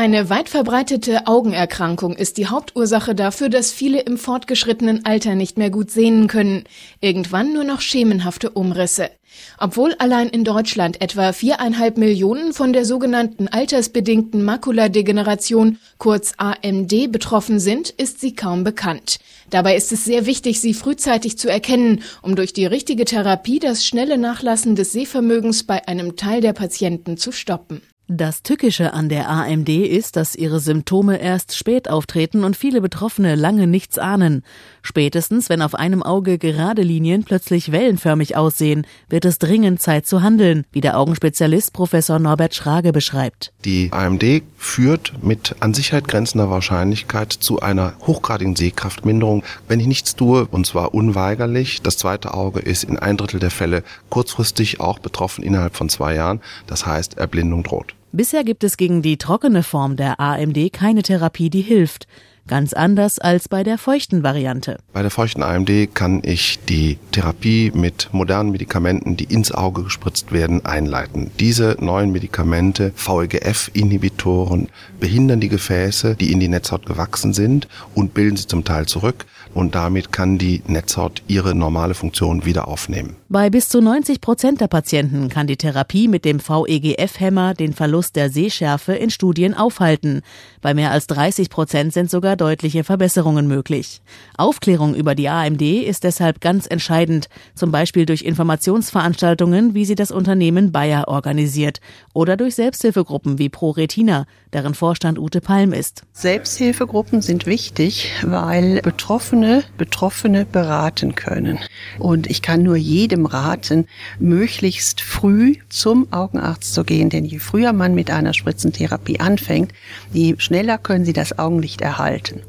Eine weit verbreitete Augenerkrankung ist die Hauptursache dafür, dass viele im fortgeschrittenen Alter nicht mehr gut sehen können. Irgendwann nur noch schemenhafte Umrisse. Obwohl allein in Deutschland etwa viereinhalb Millionen von der sogenannten altersbedingten Makuladegeneration, kurz AMD, betroffen sind, ist sie kaum bekannt. Dabei ist es sehr wichtig, sie frühzeitig zu erkennen, um durch die richtige Therapie das schnelle Nachlassen des Sehvermögens bei einem Teil der Patienten zu stoppen. Das Tückische an der AMD ist, dass ihre Symptome erst spät auftreten und viele Betroffene lange nichts ahnen. Spätestens, wenn auf einem Auge gerade Linien plötzlich wellenförmig aussehen, wird es dringend Zeit zu handeln, wie der Augenspezialist Professor Norbert Schrage beschreibt. Die AMD führt mit an Sicherheit grenzender Wahrscheinlichkeit zu einer hochgradigen Sehkraftminderung, wenn ich nichts tue, und zwar unweigerlich. Das zweite Auge ist in ein Drittel der Fälle kurzfristig auch betroffen innerhalb von zwei Jahren. Das heißt, Erblindung droht. Bisher gibt es gegen die trockene Form der AMD keine Therapie, die hilft. Ganz anders als bei der feuchten Variante. Bei der feuchten AMD kann ich die Therapie mit modernen Medikamenten, die ins Auge gespritzt werden, einleiten. Diese neuen Medikamente, VEGF-Inhibitoren, behindern die Gefäße, die in die Netzhaut gewachsen sind und bilden sie zum Teil zurück und damit kann die Netzhaut ihre normale Funktion wieder aufnehmen. Bei bis zu 90 Prozent der Patienten kann die Therapie mit dem VEGF-Hämmer den Verlust der Sehschärfe in Studien aufhalten. Bei mehr als 30 Prozent sind sogar deutliche Verbesserungen möglich. Aufklärung über die AMD ist deshalb ganz entscheidend, zum Beispiel durch Informationsveranstaltungen, wie sie das Unternehmen Bayer organisiert, oder durch Selbsthilfegruppen wie ProRetina, deren Vorstand Ute Palm ist. Selbsthilfegruppen sind wichtig, weil Betroffene Betroffene beraten können. Und ich kann nur jedem raten, möglichst früh zum Augenarzt zu gehen, denn je früher man mit einer Spritzentherapie anfängt, je schneller können Sie das Augenlicht erhalten.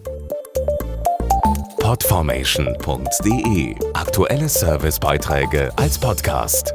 Podformation.de Aktuelle Servicebeiträge als Podcast.